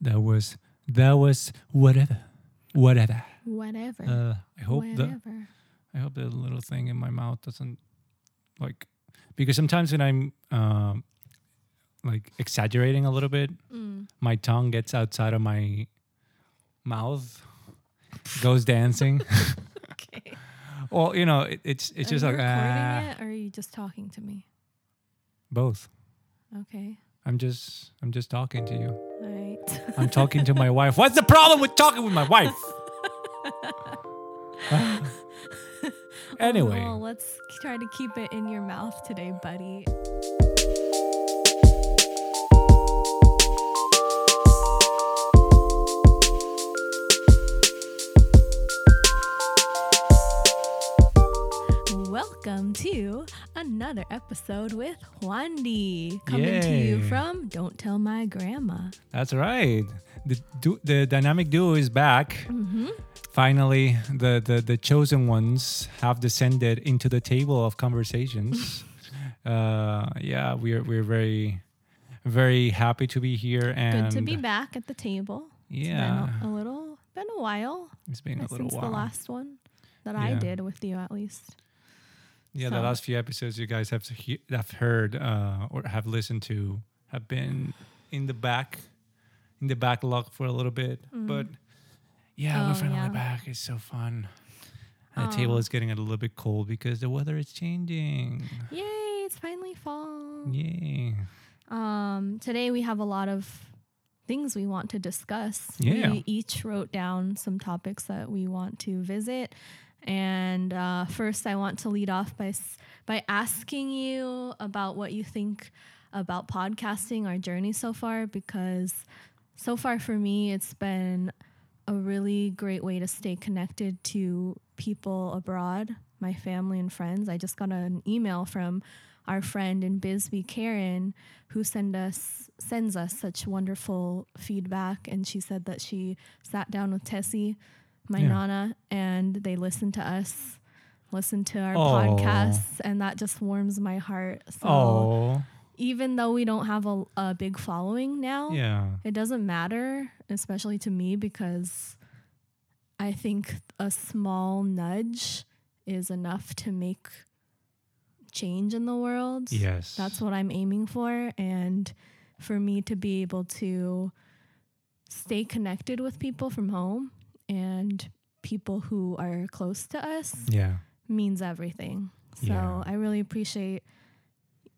That was that was whatever, whatever. Whatever. Uh, I hope the Whatever. I hope the little thing in my mouth doesn't like because sometimes when I'm um like exaggerating a little bit, Mm. my tongue gets outside of my mouth, goes dancing. Okay. well, you know, it, it's it's are just you like recording ah, it, or are you just talking to me? both. Okay. I'm just I'm just talking to you. All right. I'm talking to my wife. What's the problem with talking with my wife? anyway, Well, let's try to keep it in your mouth today, buddy. Welcome to another episode with Juandi, coming to you from Don't Tell My Grandma. that's right. The du- the dynamic duo is back. Mm-hmm. Finally, the, the the chosen ones have descended into the table of conversations. uh, yeah, we're we're very very happy to be here and Good to be back at the table. It's been Yeah, a, a little, been a while it's been a little since while. the last one that I did with you, at least. Yeah, the So- last few episodes you guys have he- have heard uh, or have listened to have been in the back, in the backlog for a little bit. But yeah, Oh, we're finally yeah. back. It's so fun. And the table Oh. is getting a little bit cold because the weather is changing. Yay! It's finally fall. Yay! Um, today we have a lot of things we want to discuss. Yeah. We each wrote down some topics that we want to visit. And uh, first, I want to lead off by by asking you about what you think about podcasting, our journey so far, because so far for me, it's been a really great way to stay connected to people abroad, my family and friends. I just got an email from our friend in Bisbee, Karen, who send us sends us such wonderful feedback, and she said that she sat down with Tessie, my Yeah. nana, and they listen to us, listen to our podcasts, and that just warms my heart. So Oh, even though we don't have a, a big following now, yeah, it doesn't matter, especially to me, because I think a small nudge is enough to make change in the world. yes. That's what I'm aiming for. And for me to be able to stay connected with people from home and people who are close to us yeah, means everything. So Yeah. I really appreciate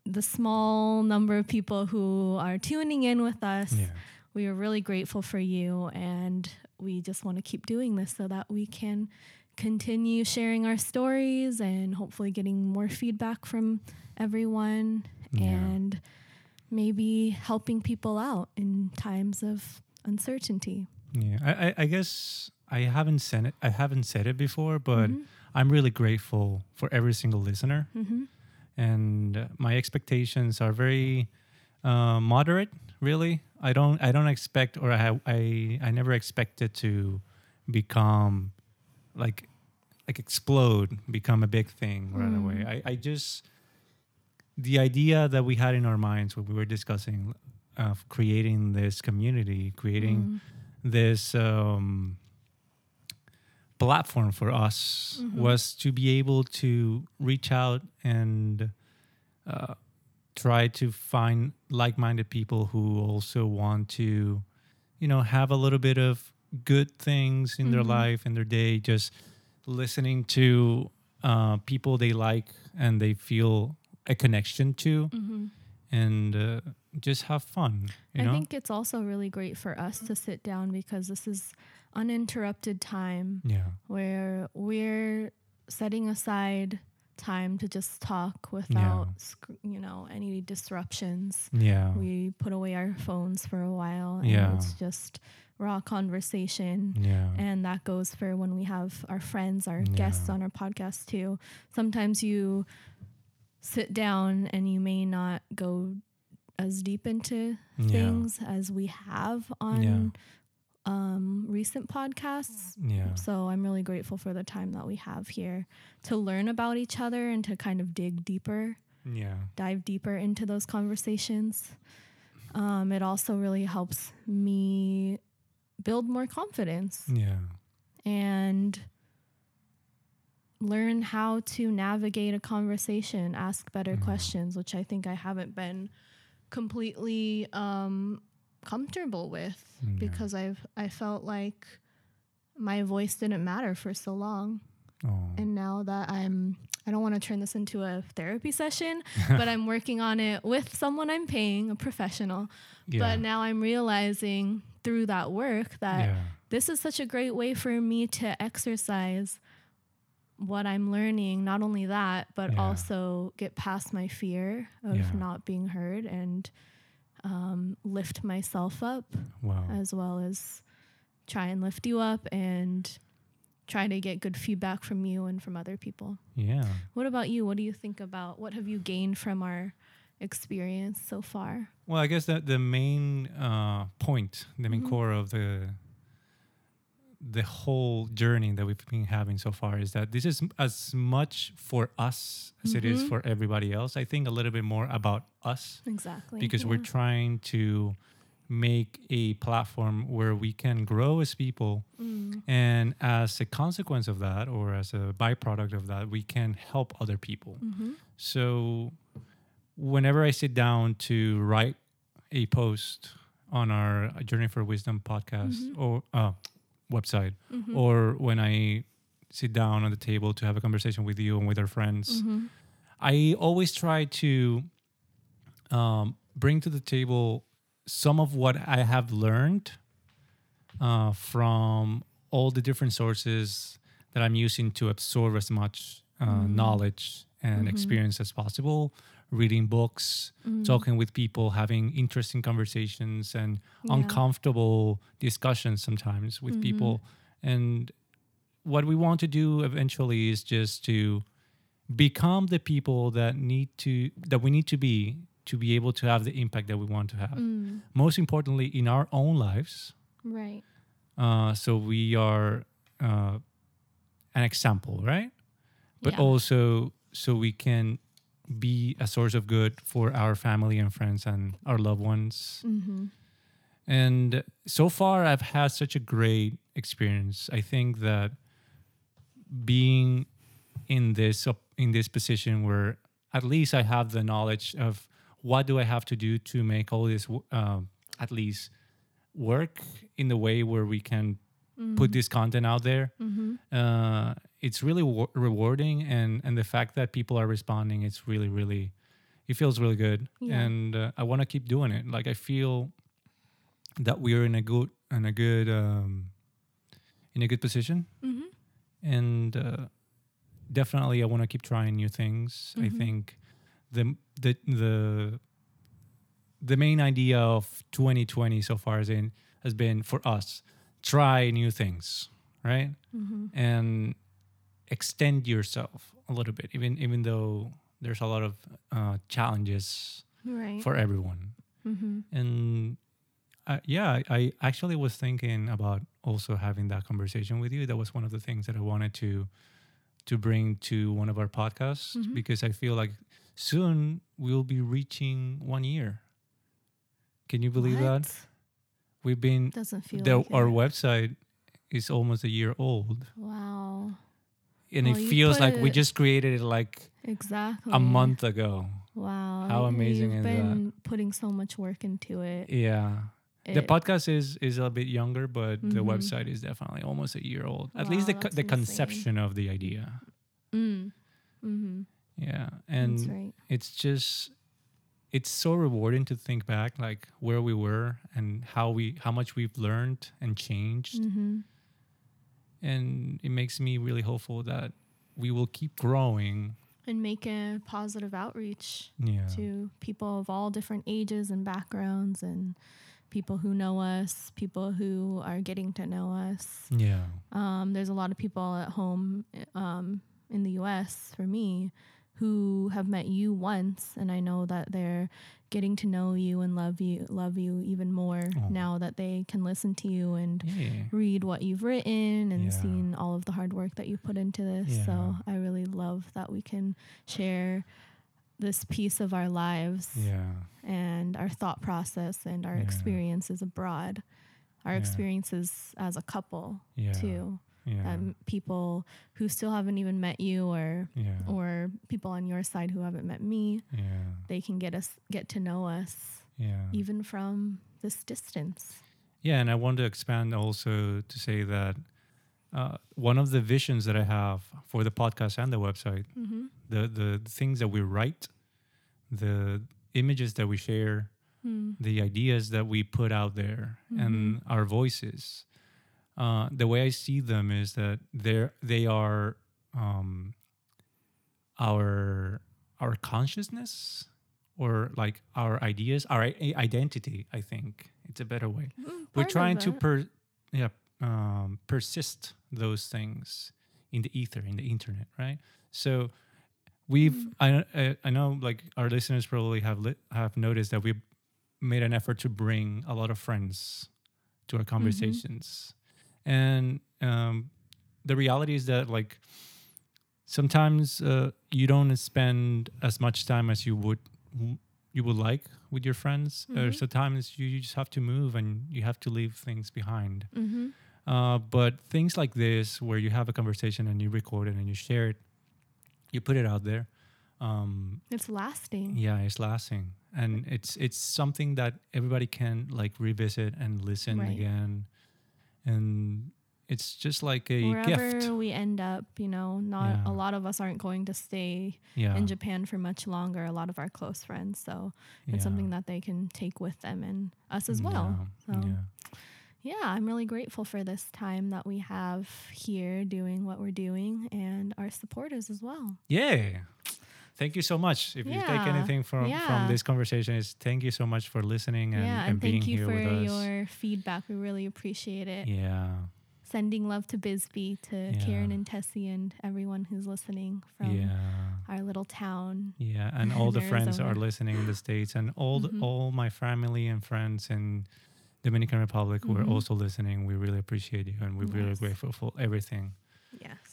the small number of people who are tuning in with us. yeah. We are really grateful for you, and we just want to keep doing this so that we can continue sharing our stories and hopefully getting more feedback from everyone Yeah. and maybe helping people out in times of uncertainty. Yeah, I, I, I guess I haven't said it. I haven't said it before, but Mhm. I'm really grateful for every single listener, Mhm. and uh, my expectations are very uh, moderate. Really, I don't. I don't expect, or I, have, I, I never expected to become like, like explode, become a big thing right away. I, I just the idea that we had in our minds when we were discussing of creating this community, creating this um, platform for us was to be able to reach out and uh, try to find like-minded people who also want to, you know, have a little bit of good things in their life in their day, just listening to uh, people they like and they feel a connection to, and uh, just have fun. You I know? think it's also really great for us to sit down because this is uninterrupted time yeah. where we're setting aside time to just talk without sc- you know any disruptions Yeah. we put away our phones for a while and Yeah. it's just raw conversation yeah. and that goes for when we have our friends our guests on our podcast too sometimes you sit down and you may not go as deep into Yeah. things as we have on um, recent podcasts Yeah. so i'm really grateful for the time that we have here to learn about each other and to kind of dig deeper Yeah. dive deeper into those conversations Um, it also really helps me build more confidence Yeah. and learn how to navigate a conversation, ask better Mhm. questions, which I think I haven't been completely um, comfortable with mm, Yeah. because I've I felt like my voice didn't matter for so long, Oh. and now that I'm I don't want to turn this into a therapy session, but I'm working on it with someone I'm paying, a professional. yeah. But now I'm realizing through that work that yeah. this is such a great way for me to exercise what I'm learning. Not only that, but Yeah. also get past my fear of not being heard and um, lift myself up Wow. as well as try and lift you up and try to get good feedback from you and from other people. yeah. What about you? What do you think about what have you gained from our experience so far? Well, I guess that the main uh, point, the main Mhm. core of the the whole journey that we've been having so far is that this is as much for us as it is Mhm. for everybody else. I think a little bit more about us Exactly. because we're trying to make a platform where we can grow as people Mm, and as a consequence of that or as a byproduct of that we can help other people mhm. so whenever I sit down to write a post on our Journey for Wisdom podcast Mhm. or uh, website, Mhm. or when I sit down on the table to have a conversation with you and with our friends, Mhm. I always try to um, bring to the table some of what I have learned uh, from all the different sources that I'm using to absorb as much uh, Mm. knowledge and Mhm. experience as possible. Reading books, Mm. talking with people, having interesting conversations, and Yeah. uncomfortable discussions sometimes with Mhm. people. And what we want to do eventually is just to become the people that need to that we need to be to be able to have the impact that we want to have. Mm. Most importantly, in our own lives. Right. Uh, so we are uh, an example, right? But yeah. also so we can be a source of good for our family and friends and our loved ones. Mm-hmm. And so far, I've had such a great experience. I think that being in this in this position where at least I have the knowledge of what do I have to do to make all this um, at least work in the way where we can put this content out there. Mm-hmm. Uh, it's really wa- rewarding, and and the fact that people are responding, it's really really, it feels really good, Yeah. and uh, I want to keep doing it. Like I feel that we're in a good in a good um, in a good position, Mm-hmm. and uh, definitely I want to keep trying new things. I Mhm. think the the the the main idea of 2020 so far has been has been for us try new things, right? Mm-hmm. and extend yourself a little bit, even even though there's a lot of uh, challenges Right. for everyone. mm-hmm. And uh, yeah, I, actually was thinking about also having that conversation with you. That was one of the things that I wanted to to bring to one of our podcasts Mhm. because I feel like soon we'll be reaching one year. Can you believe that we've been Doesn't feel the, like our it. website is almost a year old? Wow. And Well, it feels like we just created it like Exactly. a month ago. Wow. How amazing You've is that? been putting so much work into it. Yeah. the podcast is is a bit younger, but the Mhm. website is definitely almost a year old. At Wow, least the co- the insane. conception of the idea. Mm. Mm-hmm. Yeah, and right. it's just it's so rewarding to think back like where we were and how we how much we've learned and changed Mm-hmm. And it makes me really hopeful that we will keep growing. And make a positive outreach yeah. to people of all different ages and backgrounds and people who know us, people who are getting to know us. yeah. Um, there's a lot of people at home um, in the US for me who have met you once and I know that they're getting to know you and love you love you even more Aw. now that they can listen to you and yeah read what you've written and Yeah. seen all of the hard work that you put into this. So I really love that we can share this piece of our lives Yeah. and our thought process and our Yeah. experiences abroad, our Yeah. experiences as a couple Yeah. too. Yeah. Um, people who still haven't even met you, or yeah. or people on your side who haven't met me, yeah. they can get us get to know us Yeah. even from this distance. Yeah, and I want to expand also to say that uh, one of the visions that I have for the podcast and the website, Mm-hmm. the the things that we write, the images that we share, Mm. the ideas that we put out there, and our voices. Uh, the way I see them is that they're they are um, our our consciousness or like our ideas, our i- identity. I think it's a better way Mm, we're trying to per yeah um, persist those things in the ether in the internet right so we've Mm. I, I i know like our listeners probably have lit, have noticed that we made an effort to bring a lot of friends to Mm-hmm. our conversations and um the reality is that like sometimes uh, you don't spend as much time as you would you would like with your friends or Mhm. sometimes you, you just have to move and you have to leave things behind Mm-hmm. uh, but things like this where you have a conversation and you record it and you share it you put it out there um, It's lasting. yeah it's lasting and it's it's something that everybody can like revisit and listen Right. again and it's just like a Wherever gift we end up, you know, not Yeah. a lot of us aren't going to stay yeah in Japan for much longer. A lot of our close friends, so it's something that they can take with them and us as well. yeah, So yeah. yeah, I'm really grateful for this time that we have here doing what we're doing and our supporters as well. Yeah. Thank you so much. If you take anything from Yeah. from this conversation, is thank you so much for listening and, yeah, and, and being thank you for your feedback. We really appreciate it. yeah. Sending love to Bisbee, to Yeah. Karen and Tessie, and everyone who's listening from Yeah. our little town. Yeah. And all the friends are listening in the States and all the, Mhm. all my family and friends in Dominican Republic who are also listening. We really appreciate you and we're really grateful for everything. Yes.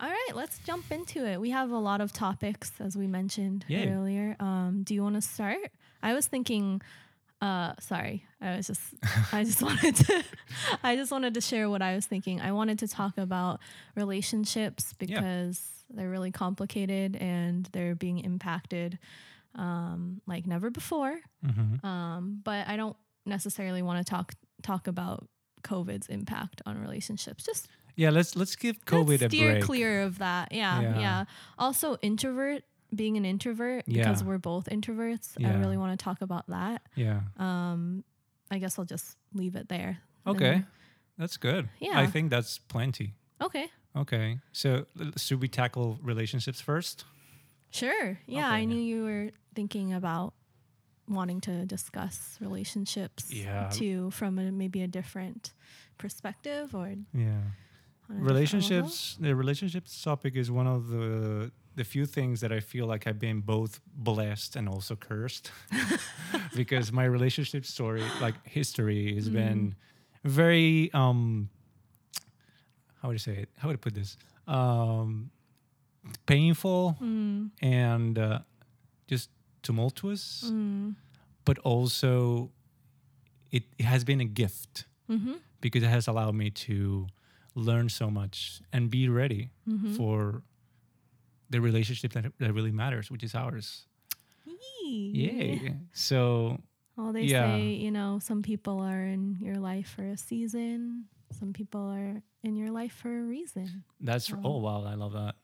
All right, let's jump into it. We have a lot of topics, as we mentioned Yeah. earlier. Um, do you want to start? I was thinking. Uh, sorry, I was just, I just wanted to, I just wanted to share what I was thinking. I wanted to talk about relationships because they're really complicated and they're being impacted, um, like never before. hmm Um, but I don't necessarily want to talk talk about COVID's impact on relationships. Just Yeah. Let's let's give COVID Let's a steer break. clear of that. Yeah, Yeah. yeah. Also, introvert being an introvert Yeah. because we're both introverts. I really want to talk about that. Yeah. Um, I guess I'll just leave it there. Okay. And- That's good. Yeah. I think that's plenty. okay. Okay. So should we tackle relationships first? Sure. Yeah, I Okay. knew you were thinking about wanting to discuss relationships Yeah. too from a, maybe a different perspective or Yeah. A different level. relationships the relationships topic is one of the the few things that i feel like i've been both blessed and also cursed. Because my relationship story like history has Mm. been very um how would i say it? How would i put this? Um painful Mm, and uh, just tumultuous. Mm, but also it, it has been a gift. Mm-hmm, because it has allowed me to learn so much and be ready mm-hmm. for the relationship that, that really matters, which is ours. Yay. So, Well, they Yeah. say, you know, some people are in your life for a season, some people are in your life for a reason. that's, So- oh, wow, I love that.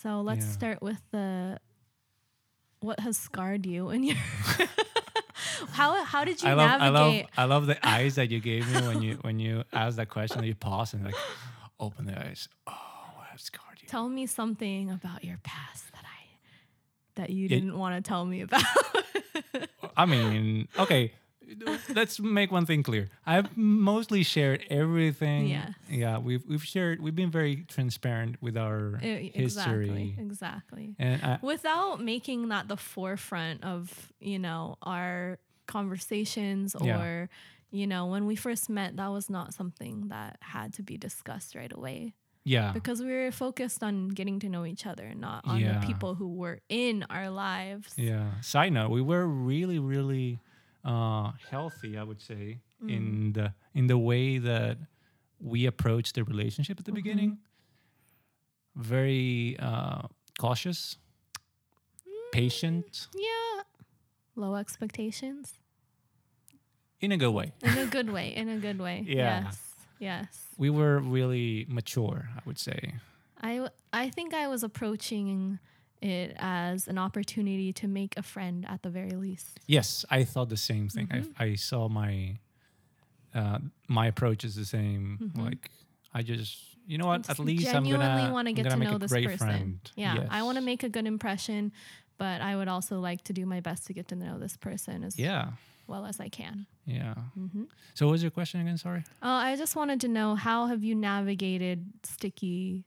So let's Yeah. start with the what has scarred you in your how how did you I love, I love, I love the eyes that you gave me when you, when you asked that question and you pause and like open the eyes. Oh, I have scarred you. tell me something about your past that I that you It- didn't want to tell me about. I mean, okay, let's make one thing clear. I've mostly shared everything. Yeah. Yeah, we've we've shared. We've been very transparent with our history, Exactly. Exactly. and I, Without making that the forefront of, you know, our conversations or Yeah. you know, when we first met, that was not something that had to be discussed right away. yeah because we were focused on getting to know each other, not on Yeah. the people who were in our lives. Yeah. Side note: We were really, really uh, healthy. I would say Mm. in the in the way that we approached the relationship at the Mhm. beginning. Very uh, cautious, Mm. patient, Yeah. Low expectations. in a good way. In a good way. In a good way. Yeah. Yes. Yes. We were really mature. I would say. I, I think I was approaching it as an opportunity to make a friend at the very least. Yes, I thought the same thing. Mhm. I, I saw my uh, my approach is the same. Mhm. Like I just, you know what? Just At least I'm gonna want to get gonna know this person. friend. Yeah, I want to make a good impression, but I would also like to do my best to get to know this person as Yeah, well as I can. yeah. hmm So what was your question again? Sorry. Oh, I just wanted to know how have you navigated sticky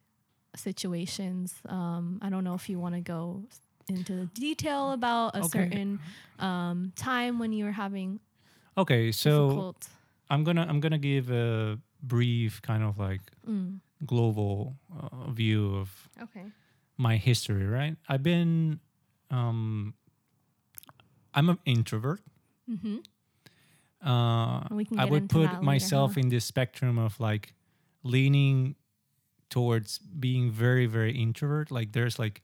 situations? Um, I don't know if you want to go into the detail about a Okay. certain um, time when you were having Okay, so difficult. I'm gonna I'm gonna give a brief kind of like Mm, global uh, view of okay. my history. Right. I've been um, I'm an introvert. Mm-hmm. Uh, We can I would put later, myself huh? in this spectrum of like leaning towards being very very introvert like there's like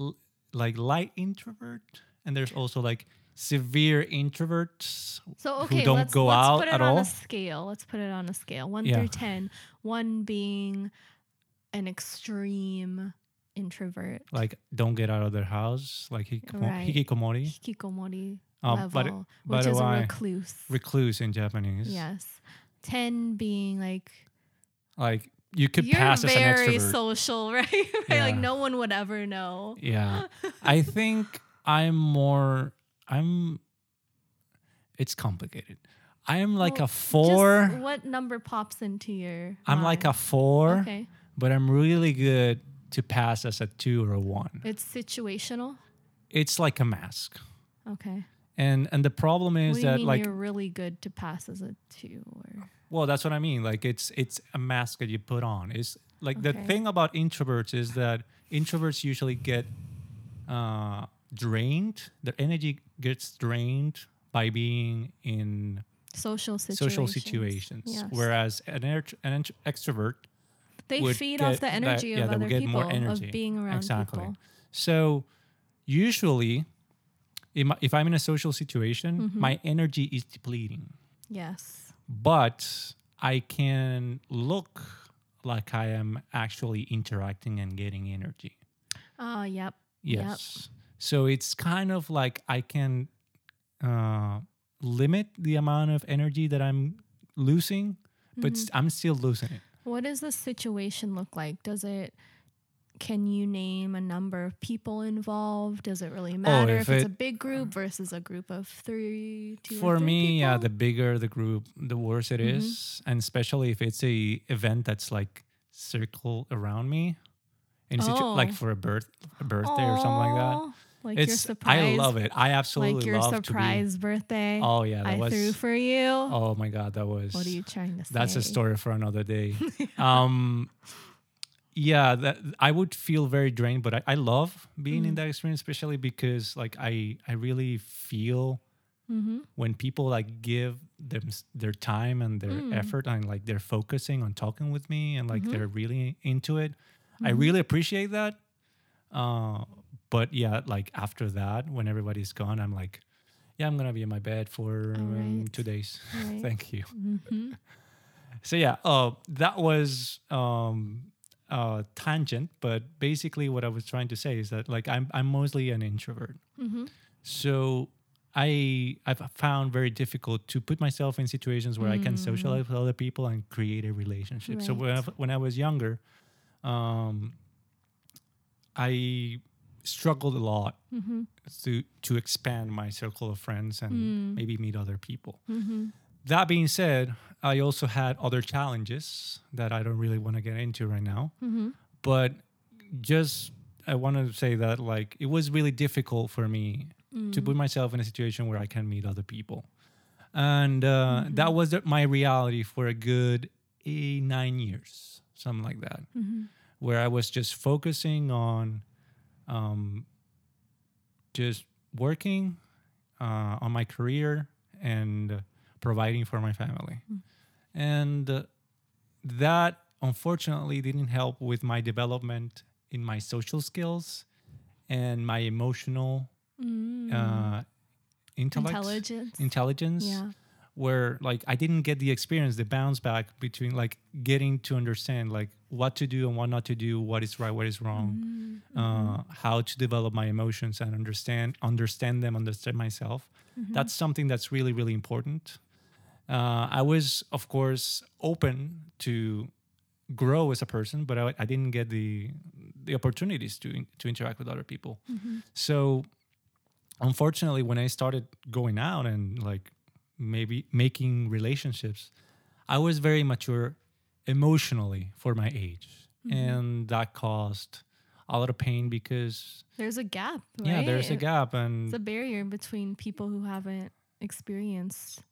l- like light introvert and there's also like severe introverts So who okay, don't let's, go let's out put it at on all. a scale. Let's put it on a scale. One Yeah. through ten. One being an extreme introvert. like don't get out of their house like hikimo- Right. hikikomori Hikikomori Um, level, but which but is a recluse. recluse in japanese yes. Ten being like like you could you're pass as an very extrovert social, right? right? Like no one would ever know. Yeah. I think I'm more I'm it's complicated. I'm like Well, a 4. Just what number pops into your? I'm like a 4, Okay. but I'm really good to pass as a 2 or a 1. It's situational. It's like a mask. Okay. And and the problem is that like you're really good to pass as a two or? well that's what I mean. Like it's it's a mask that you put on. It's like the thing about introverts is that introverts usually get uh drained. Their energy gets drained by being in social situations. social situations. Yes. Whereas an, an extrovert, they feed get off the that- energy yeah, of other get people more energy. of being around exactly. people. So usually, if I'm in a social situation, Mm-hmm. my energy is depleting, Yes. but I can look like I am actually interacting and getting energy. Oh, yep. Yep. Yes. So it's kind of like I can uh, limit the amount of energy that I'm losing, but Mm-hmm. I'm still losing it. What does the situation look like? Does it? Can you name a number of people involved? Does it really oh, matter Oh, if if, it's a big group versus a group of three, two or For three me, yeah, the bigger the group, the worse it mm-hmm. is, and especially if it's a event that's like circle around me, in situ- like Oh. for a birth, a birthday or something like that. Like your It's surprise. I love it. I absolutely Like your love surprise birthday. be. Oh yeah, that I was. threw for you. oh my god, that was. what are you trying to say? That's a story for another day. um, yeah, that I would feel very drained, but I, I love being Mm. in that experience, especially because like I I really feel Mm-hmm. when people like give them their time and their Mm. effort and like they're focusing on talking with me and like Mhm. they're really into it. I Mhm. really appreciate that. Uh, but yeah, like after that, when everybody's gone, I'm like, yeah, I'm gonna be in my bed for um, two days. Right. Thank you. Mm-hmm. So yeah, uh, that was um, uh, tangent, but basically what I was trying to say is that like I'm I'm mostly an introvert, Mm-hmm. so I I've found very difficult to put myself in situations where I can Mm. socialize with other people and create a relationship. So when I, when I was younger, um, I struggled a lot Mm-hmm. to to expand my circle of friends and Mm. maybe meet other people. Mm-hmm. That being said, I also had other challenges that I don't really want to get into right now. Mm-hmm. But just I want to say that like it was really difficult for me Mm. to put myself in a situation where I can meet other people, and uh, Mhm. that was my reality for a good eight, nine years. something like that, Mhm. where I was just focusing on um, just working uh, on my career and providing for my family. And uh, that unfortunately didn't help with my development in my social skills and my emotional Mm. uh, intellect, Intelligence. intelligence yeah. Where like I didn't get the experience, the bounce back between like getting to understand like what to do and what not to do, what is right, what is wrong, Mm. uh, how to develop my emotions and understand understand them, understand myself. Mm-hmm. That's something that's really really important. Uh, I was of course open to grow as a person, but I, I didn't get the the opportunities to to interact with other people. Mm-hmm. So unfortunately, when I started going out and like maybe making relationships, I was very mature emotionally for my age. Mm-hmm. And that caused a lot of pain because There's a gap. Right? yeah, there's a gap and It's a barrier between people who haven't experienced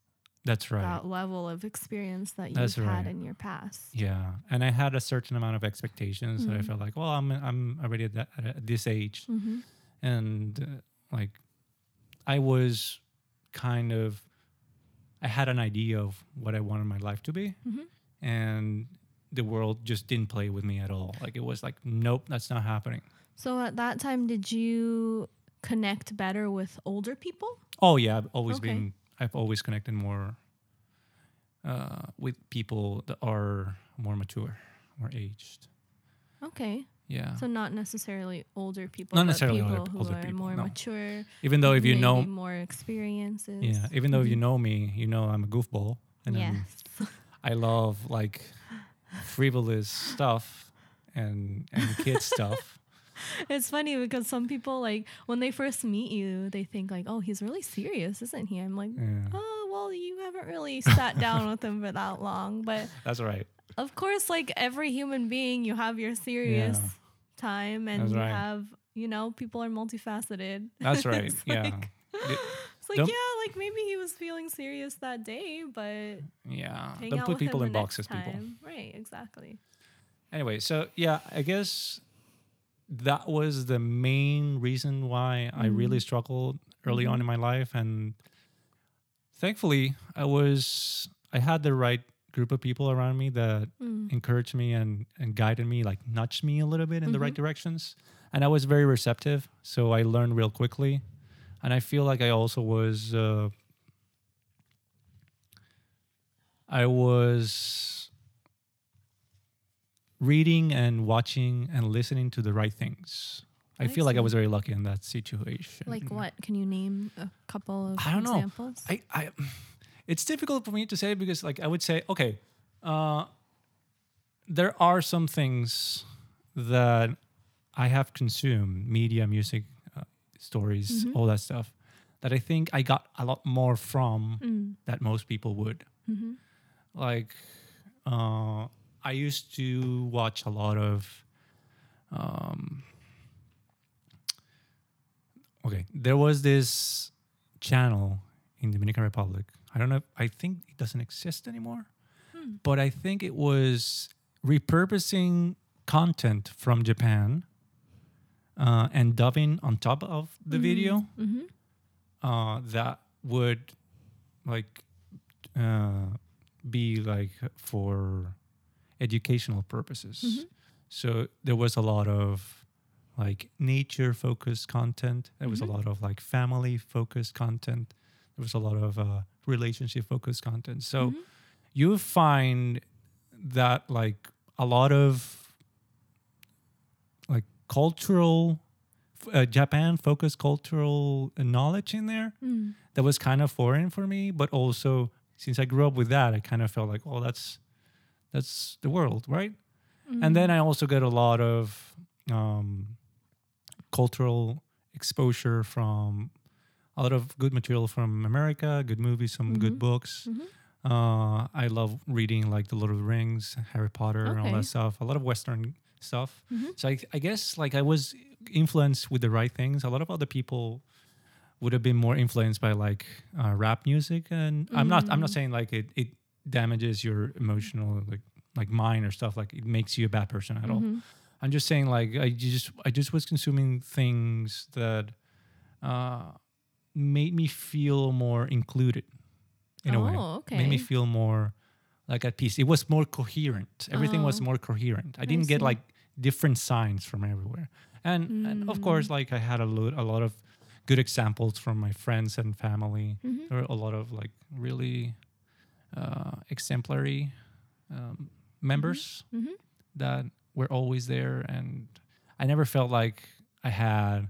that's right. that level of experience that you've That's had right. in your past. Yeah, and I had a certain amount of expectations that I Mhm. felt like, well, I'm I'm already at, that, at this age, Mm-hmm. and uh, like I was kind of I had an idea of what I wanted my life to be, Mhm. and the world just didn't play with me at all. Like it was like, nope, that's not happening. So at that time, did you connect better with older people? Oh yeah, I've always Okay. been. I've always connected more uh, with people that are more mature, more aged. Okay. Yeah. So not necessarily older people, Not but necessarily people older- who older are people, more no. mature. even though if you know, more experiences. yeah, even though if you Mhm. know me, you know I'm a goofball, and yes. I love like frivolous stuff and and kid stuff. it's funny because some people like when they first meet you, they think like, "Oh, he's really serious, isn't he?" I'm like, Yeah, "Oh, well, you haven't really sat down with him for that long." But that's right. of course, like every human being, you have your serious Yeah. Time, and you have, you know, people are multifaceted. That's right. Yeah, like- It's like, yeah, like maybe he was feeling serious that day, but yeah. Don't put people in boxes, people. Right, exactly. Anyway, so yeah, I guess that was the main reason why I really Mhm. struggled early on Mhm. in my life, and thankfully, I was I had the right group of people around me that Mm. encouraged me and and guided me, like nudged me a little bit in the right Mhm. directions, and I was very receptive. So I learned real quickly, and I feel like I also was. Uh, I was reading and watching and listening to the right things. I, I feel like I was very lucky in that situation. Like what? Can you name a couple of I don't know. I, I it's difficult for me to say because like I would say okay uh there are some things that I have consumed media music uh, stories Mhm. all that stuff that I think I got a lot more from Mm. that most people would hmm like uh I used to watch a lot of um okay there was this channel in Dominican Republic I don't know if, I think it doesn't exist anymore Hmm. but I think it was repurposing content from Japan uh, and dubbing on top of the video hmm uh, that would like uh, be like for educational purposes. Mhm. So there was a lot of like nature focused content. There was a lot of like family focused content. There was a lot of uh, relationship focused content. So Mhm. you find that like a lot of like cultural uh, Japan focused cultural knowledge in there Mm. that was kind of foreign for me but also since I grew up with that I kind of felt like oh that's that's the world right and then Mm. I also get a lot of um, cultural exposure from a lot of good material from America good movies some good Mhm. books Mhm. uh, I love reading like The Lord of the Rings, Harry Potter, and all that stuff. A lot of Western stuff. Mhm. So I, I guess like I was influenced with the right things. A lot of other people would have been more influenced by like uh, rap music, and I'm not. I'm not Mm. saying like it it damages your emotional like like mine or stuff like it makes you a bad person at all. Mhm. I'm just saying like I just I just was consuming things that uh, made me feel more included in a way. Oh, okay. Made me feel more like at peace. It was more coherent. Everything was Oh. more coherent. I I didn't get like different signs from everywhere. And, and of course, Mm. like I had a lot, a lot of good examples from my friends and family. Mhm. There were a lot of like really uh, exemplary um, members Mhm. that were always there, and I never felt like I had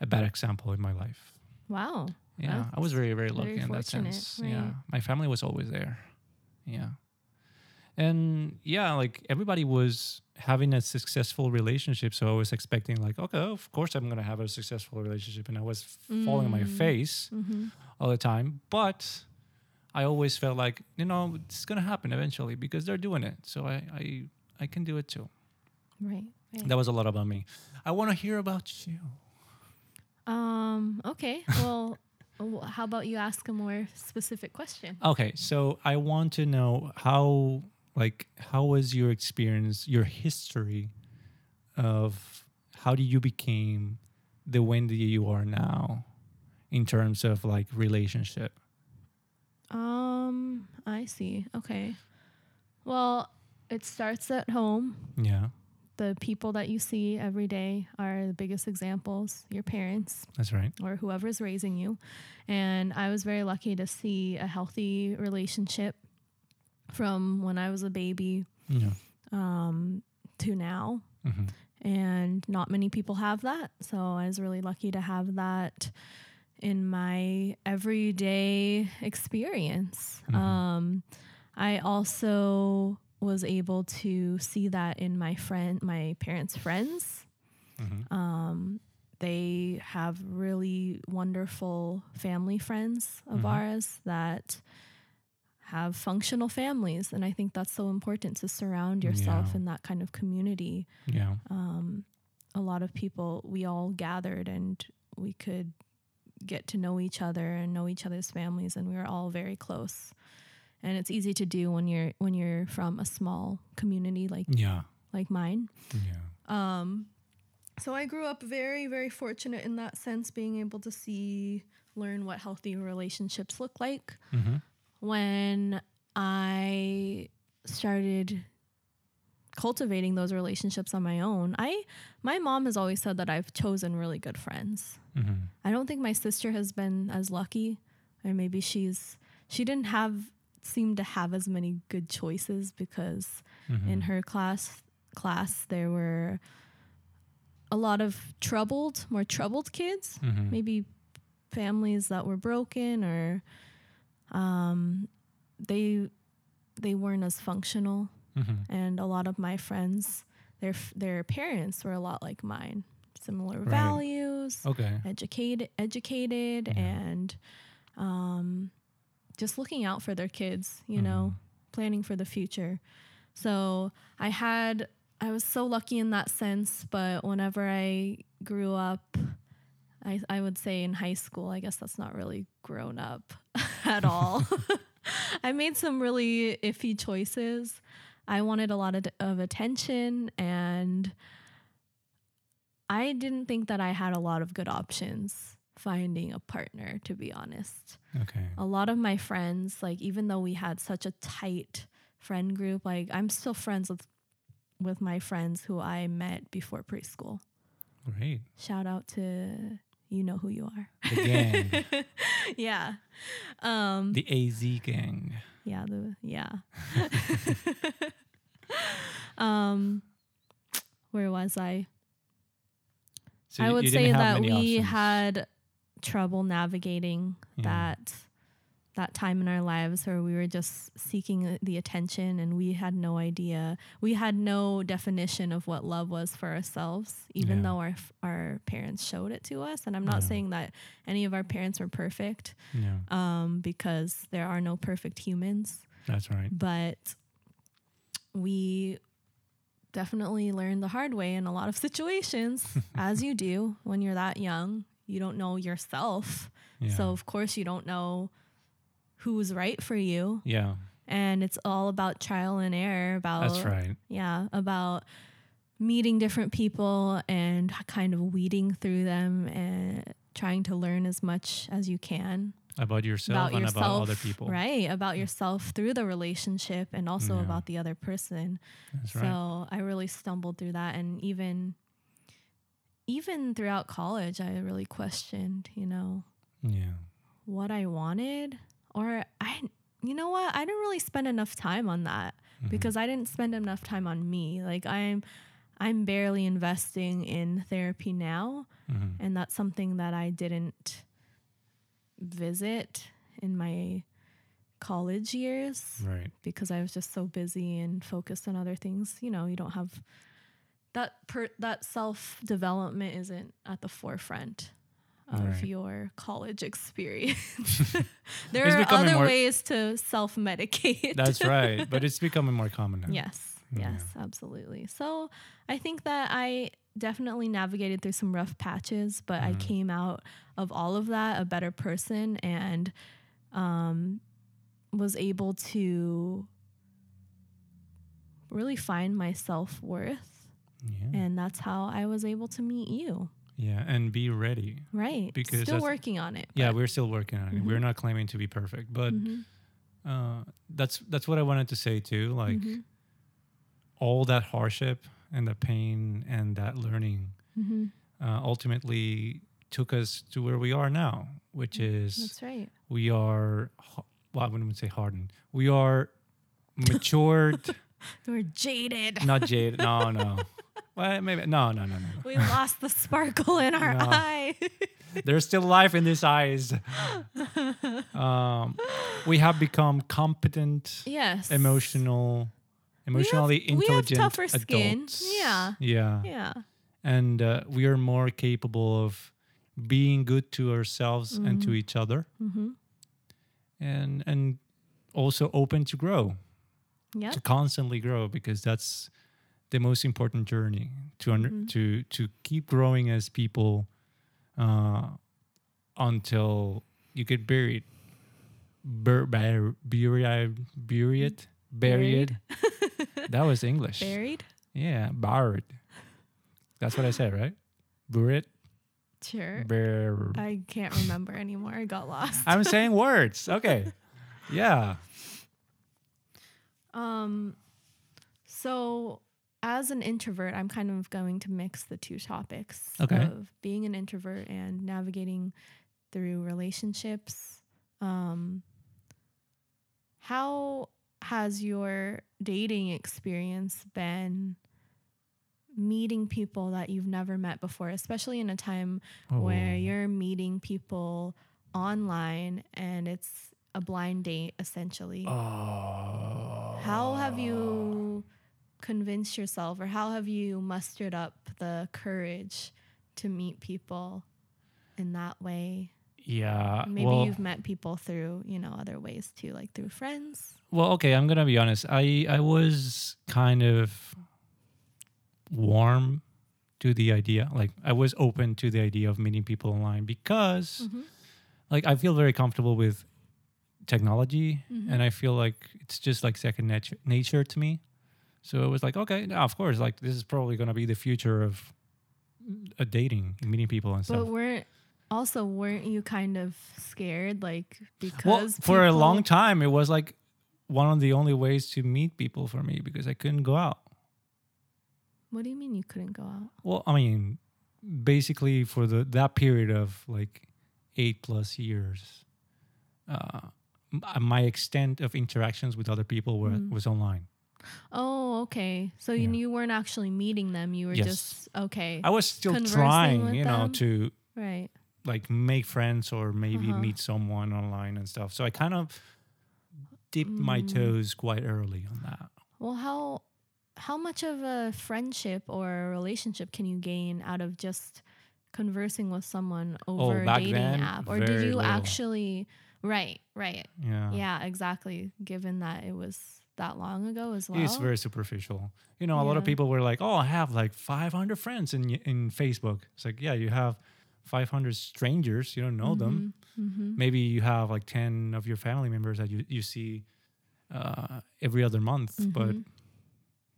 a bad example in my life. Wow. Yeah, I was very, very very lucky in that sense. right. Yeah, my family was always there. Yeah, and yeah, like everybody was having a successful relationship, so I was expecting like, okay, of course I'm gonna have a successful relationship, and I was falling on my Mm. face hmm all the time. But I always felt like, you know, it's gonna happen eventually because they're doing it, so I, I, I can do it too. Right. right. That was a lot about me. I want to hear about you. Um. Okay. Well, how about you ask a more specific question? Okay, so I want to know how like how was your experience, your history of how did you became the Wendy you are now in terms of like relationship? Um. I see. Okay. Well, it starts at home. Yeah, The people that you see every day are the biggest examples. Your parents. that's right. or whoever's raising you. And I was very lucky to see a healthy relationship from when I was a baby Yeah. um, to now. hmm And not many people have that. So I was really lucky to have that in my everyday experience. Mhm. Um, I also was able to see that in my friend, my parents' friends hmm um, they have really wonderful family friends of Mhm. ours that have functional families. And I think that's so important to surround yourself Yeah. in that kind of community. Yeah. Um, a lot of people, we all gathered and we could get to know each other and know each other's families and we were all very close and it's easy to do when you're when you're from a small community like Yeah. like mine Yeah. um, so I grew up very, very fortunate in that sense, being able to see, learn what healthy relationships look like. hmm When I started cultivating those relationships on my own, I my mom has always said that I've chosen really good friends. hmm I don't think my sister has been as lucky, or maybe she's she didn't have seem to have as many good choices because hmm in her class class there were a lot of troubled more troubled kids hmm maybe families that were broken or um, they they weren't as functional hmm and a lot of my friends their their parents were a lot like mine similar Right. values Okay. educated educated Yeah. and um, just looking out for their kids you Mhm. know planning for the future. So i had i was so lucky in that sense but whenever i grew up i, I would say in high school i guess that's not really grown up at all. I made some really iffy choices. I wanted a lot of, of attention and I didn't think that I had a lot of good options finding a partner, to be honest. Okay. A lot of my friends, like even though we had such a tight friend group, like I'm still friends with with my friends who I met before preschool. Great. Shout out to you know who you are. The gang. yeah. Um the AZ gang. yeah, the yeah. um where was I? So I would say that we options. had trouble navigating Yeah. that that time in our lives where we were just seeking the attention and we had no idea we had no definition of what love was for ourselves even Yeah. though our our parents showed it to us and I'm not Yeah. saying that any of our parents were perfect Yeah, um, because there are no perfect humans that's right. but we definitely learned the hard way in a lot of situations as you do when you're that young you don't know yourself Yeah. so of course you don't know who's right for you yeah. and it's all about trial and error about That's right. yeah about meeting different people and kind of weeding through them and trying to learn as much as you can About yourself and about other people. right about yourself through the relationship and also Yeah. about the other person That's right. so right. i really stumbled through that and even even throughout college i really questioned you know Yeah. what I wanted or I you know what? I didn't really spend enough time on that Mhm. because I didn't spend enough time on me. Like I'm I'm barely investing in therapy now Mhm. and that's something that I didn't visit in my college years Right. because I was just so busy and focused on other things. You know, you don't have that per that self development isn't at the forefront of Right. your college experience. there It's are other more- ways to self medicate. That's right. But it's becoming more common now. yes, Yeah. yes, absolutely. So I think that I definitely navigated through some rough patches, but I Mhm. came out of all of that a better person and um, was able to really find my self worth. Yeah. And that's how I was able to meet you. yeah. And be ready. Right. Because Still working on it. Yeah, we're still working on it. We're Mhm. not claiming to be perfect, but Mhm, uh, that's that's what I wanted to say too. Like mhm, all that hardship and the pain and that learning mhm. uh, ultimately took us to where we are now, which is That's right. we are. Well, I wouldn't say hardened. We are matured, We're jaded. not jaded. No, no. Well, maybe no, no, no, no. We lost the sparkle in our No. eye. There's still life in these eyes. Um, we have become competent, yes. emotional, emotionally we have intelligent tougher skin. adults. Yeah. yeah, Yeah. and uh, we are more capable of being good to ourselves and to Mhm. each other, Mm-hmm. and and also open to grow, Yeah. to constantly grow, because that's the most important journey to under, Mhm. to to keep growing as people uh, until you get buried, bur- bur- buried, buried, buried. that was English. Buried. Yeah, buried. That's what I said, right? Buried, Sure. bur- I can't remember anymore. I got lost. I'm saying words. Okay. Yeah. Um, so as an introvert, I'm kind of going to mix the two topics Okay. of being an introvert and navigating through relationships. Um, how has your dating experience been meeting people that you've never met before, especially in a time where Oh. you're meeting people online and it's a blind date essentially? Oh. How have you convinced yourself, or how have you mustered up the courage to meet people in that way? Yeah. Maybe well, you've met people through, you know, other ways too, like through friends. well, okay. I'm gonna be honest. I I was kind of warm to the idea. Like I was open to the idea of meeting people online because, Mhm. like, I feel very comfortable with technology, Mhm. and I feel like it's just like second nature nature to me. So it was like, okay, now of course, like this is probably gonna be the future of a dating, meeting people and stuff. But weren't also weren't you kind of scared, like because Well, for a long time, it was like one of the only ways to meet people for me because I couldn't go out. What do you mean you couldn't go out? Well, I mean, basically for the that period of like eight plus years, uh, my extent of interactions with other people were, Mm. was online. Oh, okay. So you, Yeah. you weren't actually meeting them. You were Yes. just okay. I was still trying, you know, them? to right. like make friends or maybe Uh-huh. meet someone online and stuff. So I kind of dipped my Mm. toes quite early on that. Well, how how much of a friendship or a relationship can you gain out of just conversing with someone over a Oh, back dating then, app? Or did you little. actually right, right. Yeah. Yeah, exactly. Given that it was that long ago as well. It's very superficial. You know, a lot of people were like, "Oh, I have like 500 friends in in Facebook." It's like, yeah, you have 500 strangers. You don't know them. hmm Maybe you have like 10 of your family members that you you see uh, every other month, but Mhm.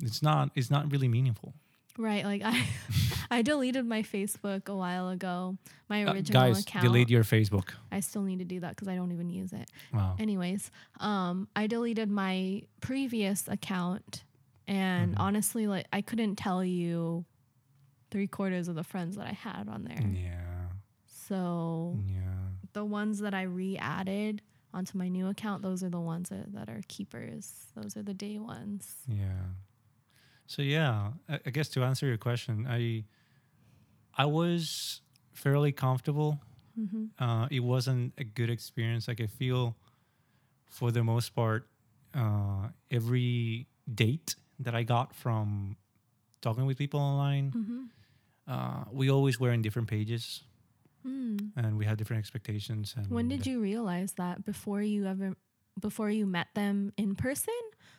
it's not it's not really meaningful. Right. Like I I deleted my Facebook a while ago. My Uh, original guys, account. delete your Facebook. I still need to do that because I don't even use it. Wow. Anyways, um, I deleted my previous account, and Mhm. honestly, like I couldn't tell you three quarters of the friends that I had on there. Yeah. So Yeah. the ones that I re-added onto my new account, those are the ones that, that are keepers. Those are the day ones. Yeah. So yeah, I, I guess to answer your question, I I was fairly comfortable. Mm-hmm. Uh, it wasn't a good experience. Like I feel, for the most part, uh, every date that I got from talking with people online, Mm-hmm. uh, we always were in different pages Mm. and we had different expectations. And When did you realize that before you ever before you met them in person?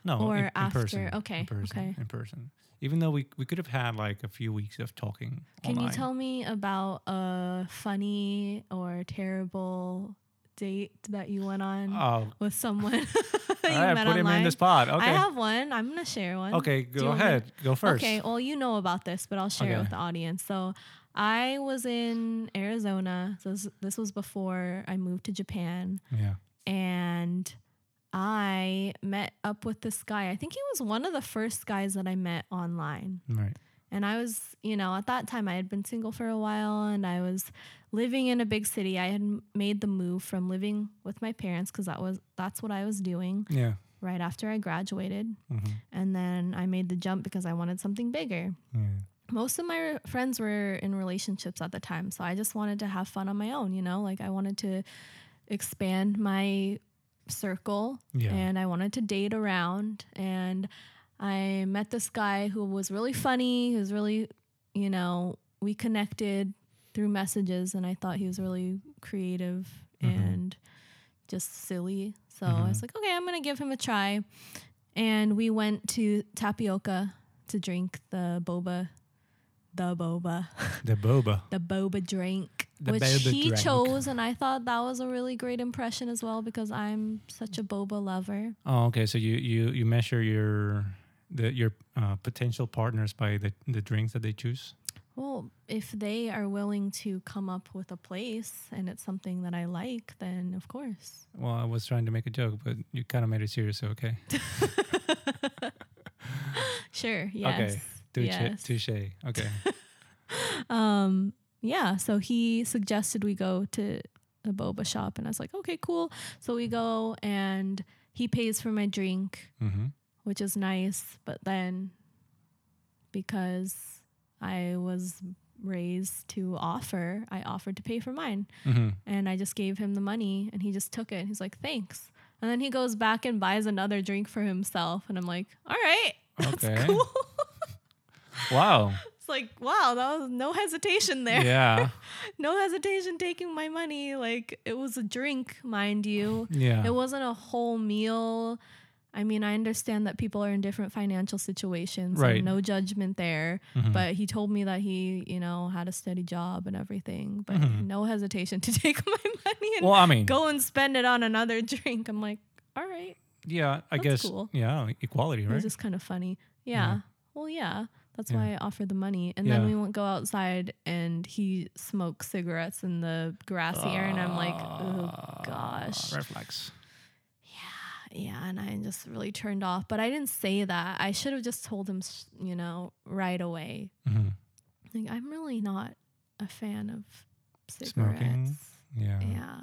No, or in, in after? person. Okay, in person, okay. in person. Even though we we could have had like a few weeks of talking. Can you tell me about a funny or terrible date that you went on Oh, with someone that all right, put him online? in the spot. I have one. I'm gonna share one. okay, go you want me- ahead. Go first. Okay, well, you know about this, but I'll share it with the audience. So, I was in Arizona. So this, this was before I moved to Japan, Yeah. and I met up with this guy. I think he was one of the first guys that I met online. Right. And I was, you know, at that time I had been single for a while and I was living in a big city. I had made the move from living with my parents cuz that was that's what I was doing Yeah. right after I graduated. hmm And then I made the jump because I wanted something bigger. Yeah. Most of my r- friends were in relationships at the time, so I just wanted to have fun on my own, you know? Like I wanted to expand my circle Yeah. and I wanted to date around. And I met this guy who was really funny. He was really, you know, we connected through messages, and I thought he was really creative Mhm. and just silly. So I was like, okay, I'm gonna give him a try. And we went to Tapioca to drink the boba, the boba, the boba. the boba drink, The which he chose, and I thought that was a really great impression as well because I'm such a boba lover. Oh, okay. So you you you measure your the your uh, potential partners by the the drinks that they choose. Well, if they are willing to come up with a place and it's something that I like, then of course. Well, I was trying to make a joke, but you kind of made it serious. So okay. Sure. Yes. Okay. Touche. Yes. Touche. Okay. Um, yeah. So he suggested we go to a boba shop, and I was like, okay, cool. So we go, and he pays for my drink, mm-hmm. which is nice. But then, because I was raised to offer, I offered to pay for mine. Mm-hmm. and I just gave him the money and he just took it. He's like, "Thanks." And then he goes back and buys another drink for himself and I'm like, "All right." That's Okay. cool. Wow. It's like, "Wow, that was no hesitation there. Yeah. No hesitation taking my money. Like it was a drink, mind you. Yeah. It wasn't a whole meal. I mean, I understand that people are in different financial situations. Right. No judgment there. Mhm. But he told me that he, you know, had a steady job and everything. But Mhm. no hesitation to take my money and well, I mean, go and spend it on another drink. I'm like, all right. yeah. I guess. cool. Yeah. Equality, It right? was just kind of funny. Yeah. Yeah. Well, yeah. That's Yeah. why I offered the money. And Yeah. then we went go outside and he smoked cigarettes in the grassy area. And I'm like, oh gosh. Reflex. Yeah. Yeah. And I just really turned off. But I didn't say that. I should have just told him, you know, right away. Mm-hmm. Like, I'm really not a fan of cigarettes. Smoking? Yeah. Yeah.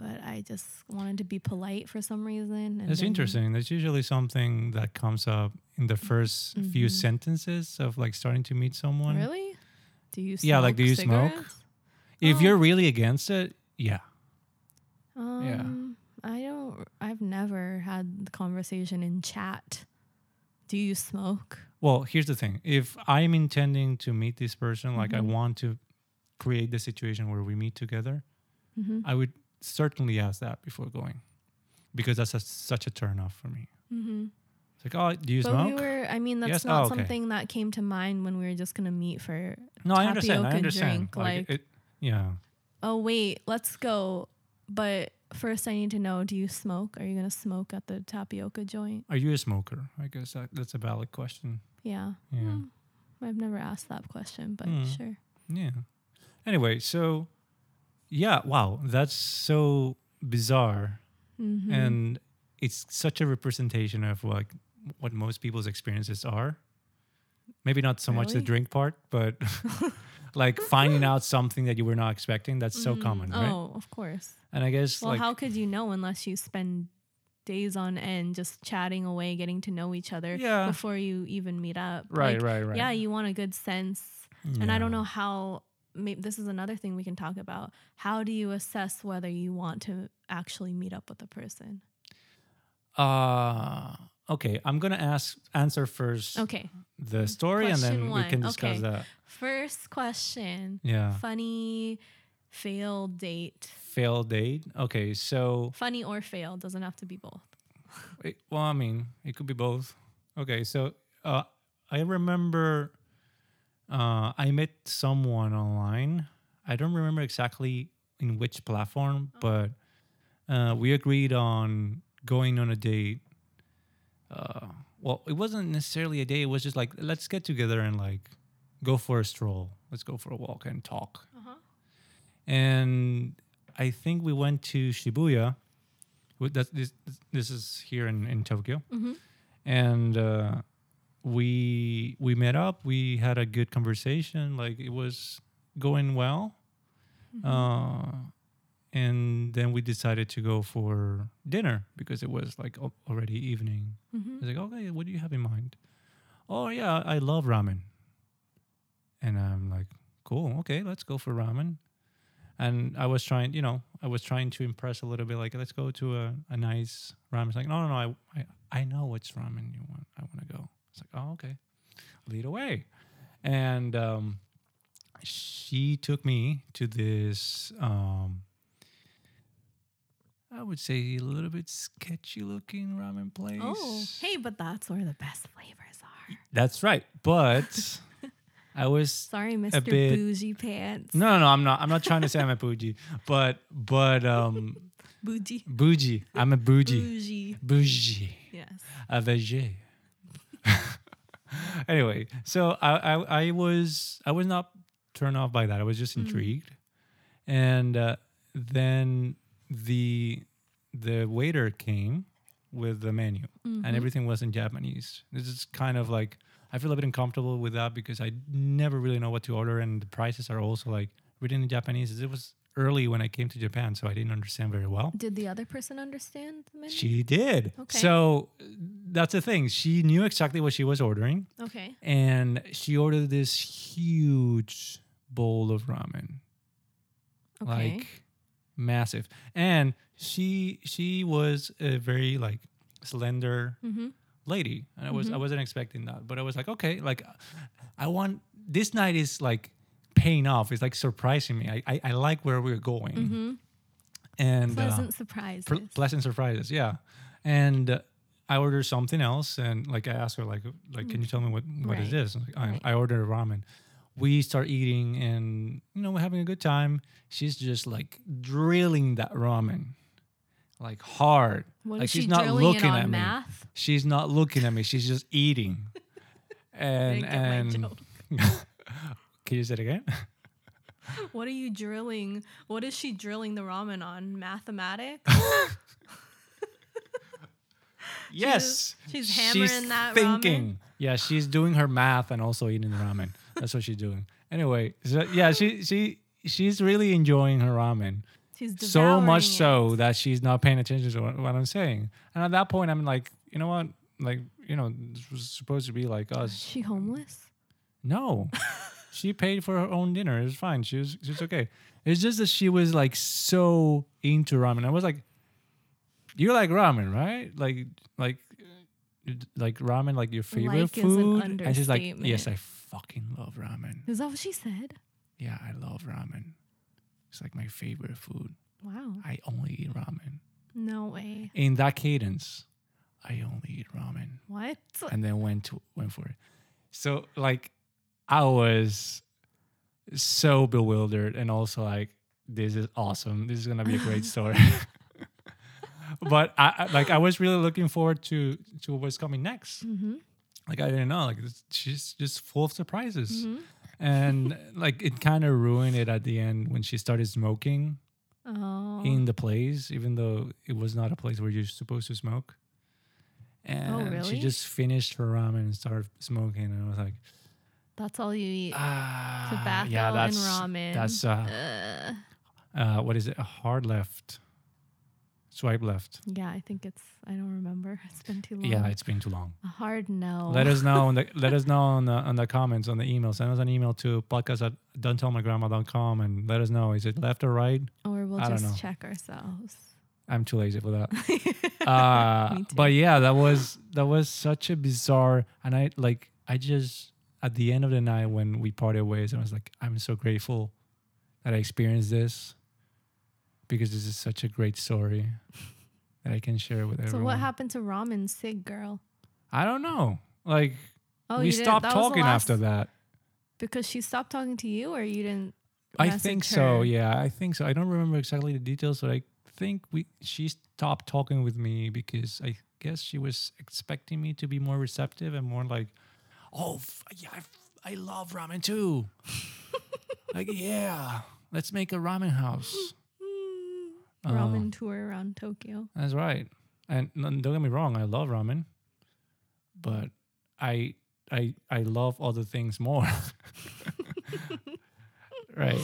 But I just wanted to be polite for some reason. Then- interesting. That's usually something that comes up in the 1st few Mhm. sentences of like starting to meet someone. Really? Do you smoke Yeah, like, do you smoke? If Oh. you're really against it, yeah. Um, I don't. I've never had the conversation in chat. Do you smoke? Well, here's the thing. If I'm intending to meet this person, like I Mhm. want to create the situation where we meet together, Mm-hmm. I would certainly ask that before going because that's a, such a turn off for me. Mm-hmm. It's like, oh, do you But smoke? we were. I mean, that's Yes? not Oh, okay. something that came to mind when we were just gonna meet for. no, I understand. I tapioca understand. drink, like- it, yeah. Oh wait, let's go. But first I need to know: Do you smoke? Are you gonna smoke at the tapioca joint? Are you a smoker? I guess that, that's a valid question. Yeah. Yeah. Hmm. I've never asked that question, but Hmm. sure. Yeah. Anyway, so yeah, wow, that's so bizarre, Mm-hmm. and it's such a representation of like what most people's experiences are. Maybe not so much the drink part, but like finding out something that you were not expecting. That's so Mhm. common, right? Oh, of course. And I guess Well, like how could you know unless you spend days on end just chatting away, getting to know each other Yeah. before you even meet up? right, Like, right, right. Yeah, you want a good sense. And I don't know how. Maybe this is another thing we can talk about. How do you assess whether you want to actually meet up with a person? Uh okay. I'm gonna ask answer first Okay. the story, and Question then we can one, discuss okay. that. First question. Yeah. Funny failed date. Failed date. Okay, so Funny or fail doesn't have to be both. Wait, well, I mean, it could be both. Okay, so uh, I remember uh, I met someone online. I don't remember exactly in which platform, but uh, we agreed on going on a date. Uh, well, it wasn't necessarily a date. It was just like let's get together and like go for a stroll. Let's go for a walk and talk. Uh-huh. And I think we went to Shibuya. That, this this is here in, in Tokyo Mm-hmm. and uh, we we met up. We had a good conversation. Like it was going well, Mm-hmm. uh, and then we decided to go for dinner because it was like already evening. Mm-hmm. I was like, okay, what do you have in mind? Oh yeah, I love ramen. And I'm like, cool, okay, let's go for ramen. And I was trying, you know, I was trying to impress a little bit, like, let's go to a, a nice ramen. It's like, no, no, no, I, I, I know which ramen you want. I want to go. It's like, oh, okay, lead away. And um, she took me to this, um, I would say, a little bit sketchy looking ramen place. Oh, hey, but that's where the best flavors are. That's right. But I was Sorry, Mr. bit- Bougie Pants. no, no, no. I'm not. I'm not trying to say I'm a bougie, but but um, Bougie. bougie. I'm a bougie. Bougie. Bougie. Yes. A VG. anyway, so I, I I was I was not turned off by that. I was just Mm. intrigued, and uh, then the the waiter came with the menu, Mm-hmm. and everything was in Japanese. This is kind of like I feel a bit uncomfortable with that because I never really know what to order, and the prices are also like written in Japanese. It was early when I came to Japan, so I didn't understand very well. Did the other person understand the menu? She did. Okay. So that's the thing. She knew exactly what she was ordering, okay. and she ordered this huge bowl of ramen, Okay. like massive. And she she was a very like slender mm-hmm. lady, and I was I Mhm. wasn't expecting that, but I was like, okay, like I want this night is like paying off. It's like surprising me. I I, I like where we're going, Mm-hmm. and uh, Pleasant surprises. Ple- pleasant surprises yeah and uh, i ordered something else and like i asked her like like can you tell me what what is Right. this And, like, Right. I, I ordered a ramen we start eating and you know we're having a good time she's just like drilling that ramen like hard what like she's she not looking at me math? she's not looking at me she's just eating and Didn't get my and. can you say it again What are you drilling? What is she drilling the ramen on? Mathematics? yes she's hammering that ramen? thinking yeah she's doing her math and also eating the ramen that's what she's doing anyway so yeah she she she's really enjoying her ramen She's so much devouring so that she's not paying attention to what, what i'm saying and at that point i'm like you know what like you know this was supposed to be like it. Is us she homeless? no she paid for her own dinner. It was fine. She was she was okay. It's just that she was like so into ramen. I was like you like ramen right? Like like like ramen like your favorite Like is an food? And she's like yes i fucking love ramen. Is that what she said? yeah i love ramen. It's like my favorite food. Wow. i only eat ramen. No way. in that cadence i only eat ramen. What? and then went to went for it. So like I was so bewildered and also like this is awesome. This is gonna be a great story. but I, like I was really looking forward to to what's coming next. Mm-hmm. Like I didn't know. Like it's- she's just full of surprises, Mm-hmm. and like it kind of ruined it at the end when she started smoking Oh. in the place, even though it was not a place where you're supposed to smoke. And Oh, really? she just finished her ramen and started smoking, and I was like, That's all you eat. ah, Tobacco yeah, and ramen. that's uh, Uh, uh, what is it? A hard left, swipe left. yeah, I think it's. I don't remember. It's been too long. Yeah, it's been too long. a hard no. Let us know. In the, let us know on the on the comments on the email. Send us an email to podcast at don'ttellmygrandma.com and let us know. Is it left or right? or we'll I just check ourselves. I'm too lazy for that. uh, but yeah, that was that was such a bizarre, and I like I just at the end of the night when we parted ways, I was like, I'm so grateful that I experienced this because this is such a great story that I can share with So everyone. So what happened to Ramen Sig Girl? I don't know. Like Oh, we stopped that was the talking after that. because she stopped talking to you, or you didn't. I think so. Yeah, I think so. I don't remember exactly the details, but I think we she stopped talking with me because I guess she was expecting me to be more receptive and more like, "Oh, yeah, I, I love ramen too." like, yeah, let's make a ramen house. Uh, Ramen tour around Tokyo. That's right. And don't get me wrong, I love ramen, but I I I love other things more. right.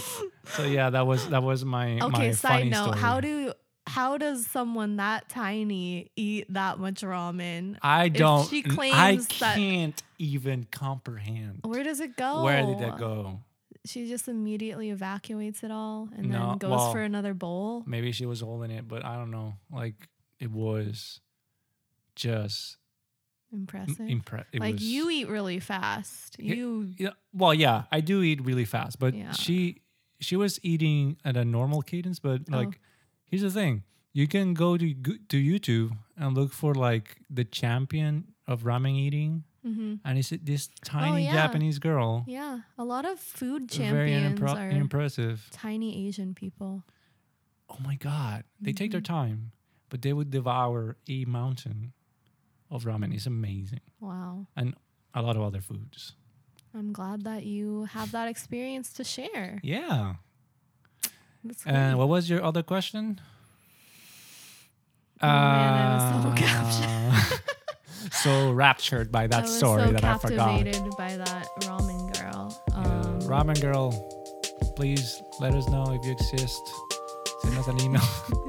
So yeah, that was that was my Okay, my side note: story. how do how does someone that tiny eat that much ramen? I don't she claims that- can't even comprehend. Where does it go? Where did that go? She just immediately evacuates it all and No, then goes well, for another bowl. Maybe she was holding it, but I don't know. Like it was just Impressive. It like was, you eat really fast. You Yeah, well, yeah, I do eat really fast, but Yeah. she she was eating at a normal cadence. But Oh. Here's the thing: you can go to to YouTube and look for like the champion of ramen eating, mhm. and it's this tiny yeah. Japanese girl, yeah, a lot of food very champions unimpro- are impressive. tiny Asian people. Oh my god, they take their Mm-hmm. time, but they would devour a mountain of ramen. It's amazing, Wow. and a lot of other foods. I'm glad that you have that experience to share. Yeah. And what was your other question? Oh, man, I was so Uh, so raptured by that story so that I forgot. captivated by that ramen girl. Yeah. Um, Ramen girl, please let us know if you exist. Send us an email.